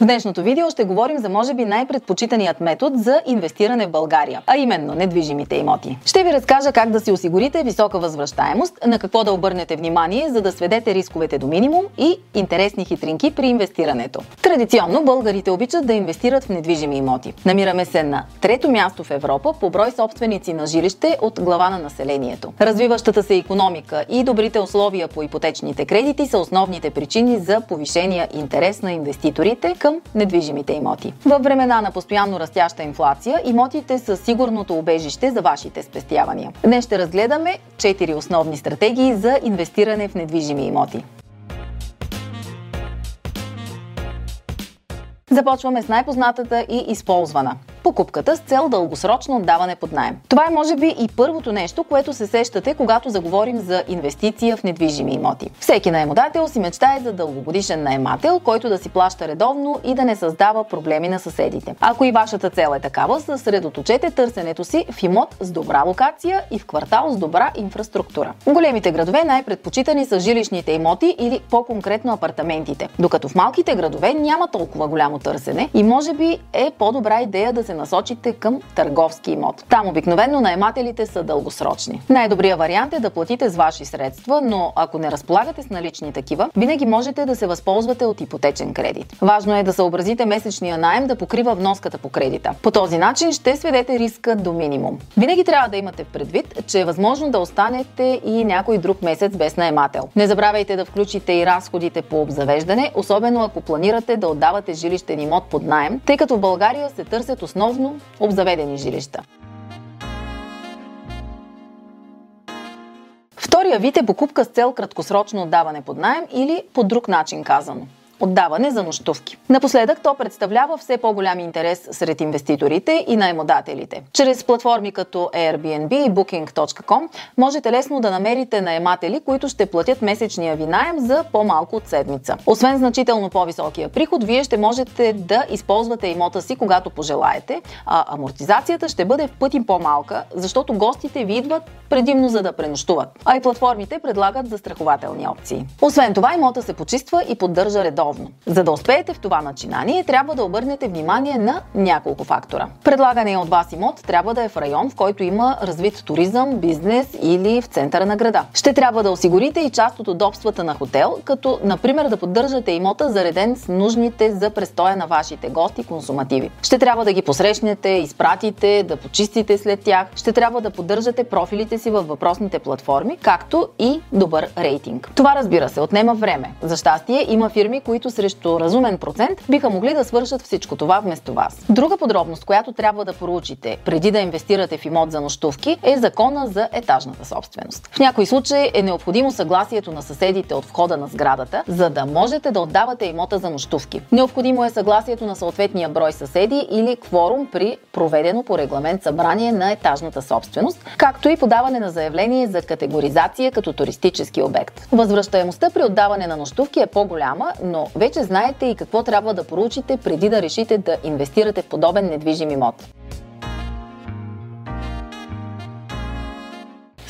В днешното видео ще говорим за може би най-предпочитаният метод за инвестиране в България, а именно недвижимите имоти. Ще ви разкажа как да си осигурите висока възвръщаемост, на какво да обърнете внимание, за да сведете рисковете до минимум и интересни хитринки при инвестирането. Традиционно българите обичат да инвестират в недвижими имоти. Намираме се на трето място в Европа по брой собственици на жилище от глава на населението. Развиващата се економика и добрите условия по ипотечните кредити са основните причини за повишения интерес на инвеститорите към недвижимите имоти. Във времена на постоянно растяща инфлация, имотите са сигурното убежище за вашите спестявания. Днес ще разгледаме 4 основни стратегии за инвестиране в недвижими имоти. Започваме с най-познатата и използвана покупката с цел дългосрочно отдаване под найем. Това е може би и първото нещо, което се сещате, когато заговорим за инвестиция в недвижими имоти. Всеки наемодател си мечтае за дългогодишен наемател, който да си плаща редовно и да не създава проблеми на съседите. Ако и вашата цел е такава, съсредоточете търсенето си в имот с добра локация и в квартал с добра инфраструктура. Големите градове най-предпочитани са жилищните имоти или по-конкретно апартаментите, докато в малките градове няма толкова голямо търсене и може би е по-добра идея да се насочите към търговски имот. Там обикновено наемателите са дългосрочни. Най-добрият вариант е да платите с ваши средства, но ако не разполагате с налични такива, винаги можете да се възползвате от ипотечен кредит. Важно е да съобразите месечния найем да покрива вноската по кредита. По този начин ще сведете риска до минимум. Винаги трябва да имате предвид, че е възможно да останете и някой друг месец без наемател. Не забравяйте да включите и разходите по обзавеждане, особено ако планирате да отдавате жилищен имот под найем, тъй като в България се търсят основни основно обзаведени жилища. Втория вид е покупка с цел краткосрочно отдаване под найем или по друг начин казано – отдаване за нощувки. Напоследък то представлява все по-голям интерес сред инвеститорите и наемодателите. Чрез платформи като Airbnb и Booking.com можете лесно да намерите наематели, които ще платят месечния ви найем за по-малко от седмица. Освен значително по-високия приход, вие ще можете да използвате имота си когато пожелаете, а амортизацията ще бъде в пъти по-малка, защото гостите ви идват предимно за да пренощуват. А и платформите предлагат застрахователни опции. Освен това, имота се почиства и поддържа редовно редовно. За да успеете в това начинание, трябва да обърнете внимание на няколко фактора. Предлагане от вас имот трябва да е в район, в който има развит туризъм, бизнес или в центъра на града. Ще трябва да осигурите и част от удобствата на хотел, като например да поддържате имота зареден с нужните за престоя на вашите гости консумативи. Ще трябва да ги посрещнете, изпратите, да почистите след тях. Ще трябва да поддържате профилите си във въпросните платформи, както и добър рейтинг. Това разбира се отнема време. За щастие има фирми, които които срещу разумен процент биха могли да свършат всичко това вместо вас. Друга подробност, която трябва да проучите преди да инвестирате в имот за нощувки е закона за етажната собственост. В някои случаи е необходимо съгласието на съседите от входа на сградата, за да можете да отдавате имота за нощувки. Необходимо е съгласието на съответния брой съседи или кворум при проведено по регламент събрание на етажната собственост, както и подаване на заявление за категоризация като туристически обект. Възвръщаемостта при отдаване на нощувки е по-голяма, но вече знаете и какво трябва да проучите преди да решите да инвестирате в подобен недвижим имот.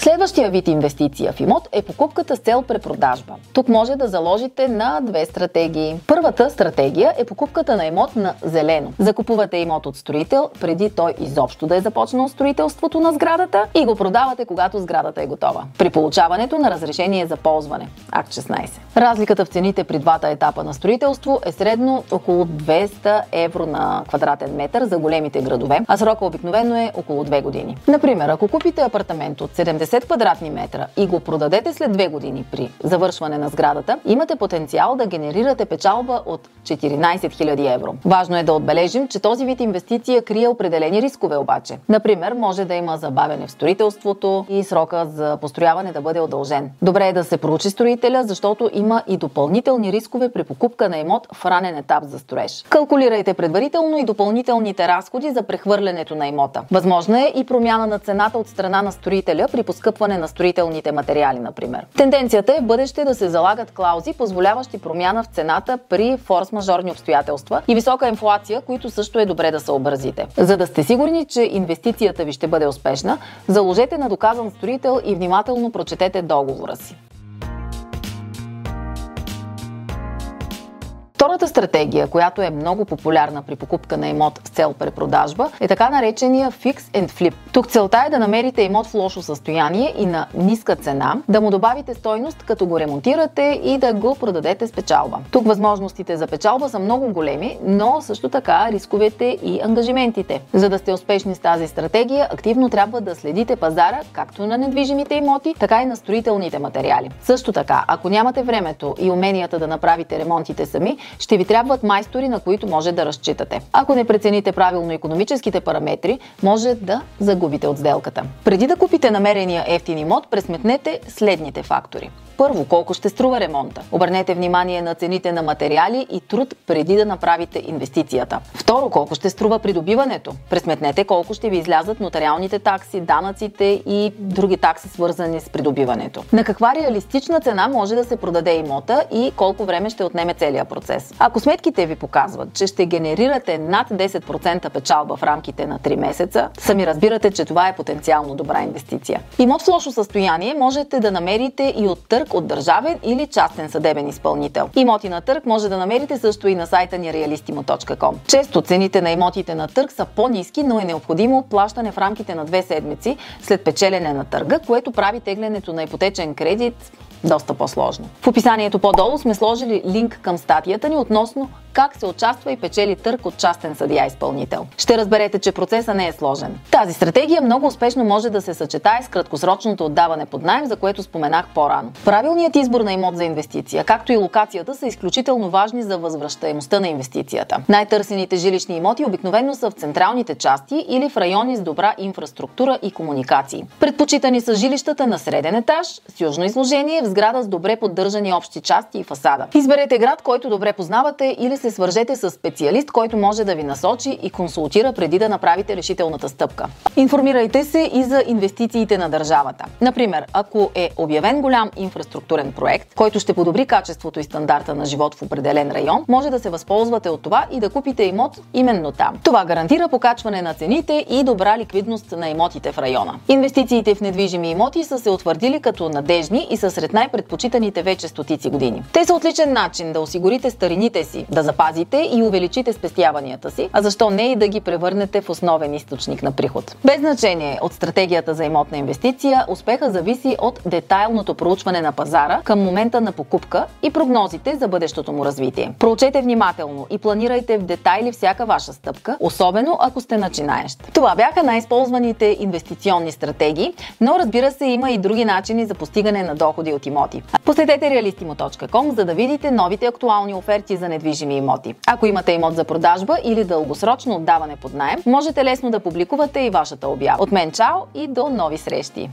Следващия вид инвестиция в имот е покупката с цел препродажба. Тук може да заложите на две стратегии. Първата стратегия е покупката на имот на зелено. Закупувате имот от строител преди той изобщо да е започнал строителството на сградата и го продавате когато сградата е готова. При получаването на разрешение за ползване. Акт 16. Разликата в цените при двата етапа на строителство е средно около 200 евро на квадратен метър за големите градове, а срока обикновено е около 2 години. Например, ако купите апартамент от 70 50 квадратни метра и го продадете след две години при завършване на сградата, имате потенциал да генерирате печалба от 14 000 евро. Важно е да отбележим, че този вид инвестиция крие определени рискове обаче. Например, може да има забавяне в строителството и срока за построяване да бъде удължен. Добре е да се проучи строителя, защото има и допълнителни рискове при покупка на имот в ранен етап за строеж. Калкулирайте предварително и допълнителните разходи за прехвърлянето на имота. Възможна е и промяна на цената от страна на строителя при поскъпване на строителните материали, например. Тенденцията е в бъдеще да се залагат клаузи, позволяващи промяна в цената при форс-мажорни обстоятелства и висока инфлация, които също е добре да съобразите. За да сте сигурни, че инвестицията ви ще бъде успешна, заложете на доказан строител и внимателно прочетете договора си. Стратегия, която е много популярна при покупка на имот с цел препродажба, е така наречения Fix and Flip. Тук целта е да намерите имот в лошо състояние и на ниска цена, да му добавите стойност, като го ремонтирате и да го продадете с печалба. Тук възможностите за печалба са много големи, но също така рисковете и ангажиментите. За да сте успешни с тази стратегия, активно трябва да следите пазара както на недвижимите имоти, така и на строителните материали. Също така, ако нямате времето и уменията да направите ремонтите сами, ще ви трябват майстори, на които може да разчитате. Ако не прецените правилно економическите параметри, може да загубите от сделката. Преди да купите намерения ефтин имот, пресметнете следните фактори. Първо, колко ще струва ремонта. Обърнете внимание на цените на материали и труд преди да направите инвестицията. Второ, колко ще струва придобиването. Пресметнете колко ще ви излязат нотариалните такси, данъците и други такси свързани с придобиването. На каква реалистична цена може да се продаде имота и колко време ще отнеме целият процес. Ако сметките ви показват, че ще генерирате над 10% печалба в рамките на 3 месеца, сами разбирате, че това е потенциално добра инвестиция. Имот в лошо състояние можете да намерите и от търг от държавен или частен съдебен изпълнител. Имоти на търг може да намерите също и на сайта ни realistimo.com. Често цените на имотите на търг са по-низки, но е необходимо плащане в рамките на две седмици след печелене на търга, което прави теглянето на ипотечен кредит доста по-сложно. В описанието по-долу сме сложили линк към статията ни относно как се участва и печели търг от частен съдия изпълнител. Ще разберете, че процесът не е сложен. Тази стратегия много успешно може да се съчетае с краткосрочното отдаване под найем, за което споменах по-рано. Правилният избор на имот за инвестиция, както и локацията са изключително важни за възвръщаемостта на инвестицията. Най-търсените жилищни имоти обикновено са в централните части или в райони с добра инфраструктура и комуникации. Предпочитани са жилищата на среден етаж, с южно изложение, в сграда с добре поддържани общи части и фасада. Изберете град, който добре познавате или се свържете с специалист, който може да ви насочи и консултира преди да направите решителната стъпка. Информирайте се и за инвестициите на държавата. Например, ако е обявен голям инфраструктурен проект, който ще подобри качеството и стандарта на живот в определен район, може да се възползвате от това и да купите имот именно там. Това гарантира покачване на цените и добра ликвидност на имотите в района. Инвестициите в недвижими имоти са се утвърдили като надежни и са сред най-предпочитаните вече стотици години. Те са отличен начин да осигурите старините си, да запазите и увеличите спестяванията си, а защо не и да ги превърнете в основен източник на приход. Без значение от стратегията за имотна инвестиция, успеха зависи от детайлното проучване на пазара към момента на покупка и прогнозите за бъдещото му развитие. Проучете внимателно и планирайте в детайли всяка ваша стъпка, особено ако сте начинаещ. Това бяха най-използваните инвестиционни стратегии, но разбира се има и други начини за постигане на доходи от имоти. Посетете realistimo.com, за да видите новите актуални оферти за недвижими имоти. Ако имате имот за продажба или дългосрочно отдаване под найем, можете лесно да публикувате и вашата обява. От мен чао и до нови срещи!